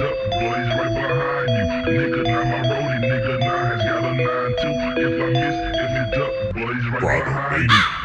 up, boys right behind you. Nigga, now my roadie, nigga, Nine has got a 9-2. If I miss, if it's up, boys right behind you.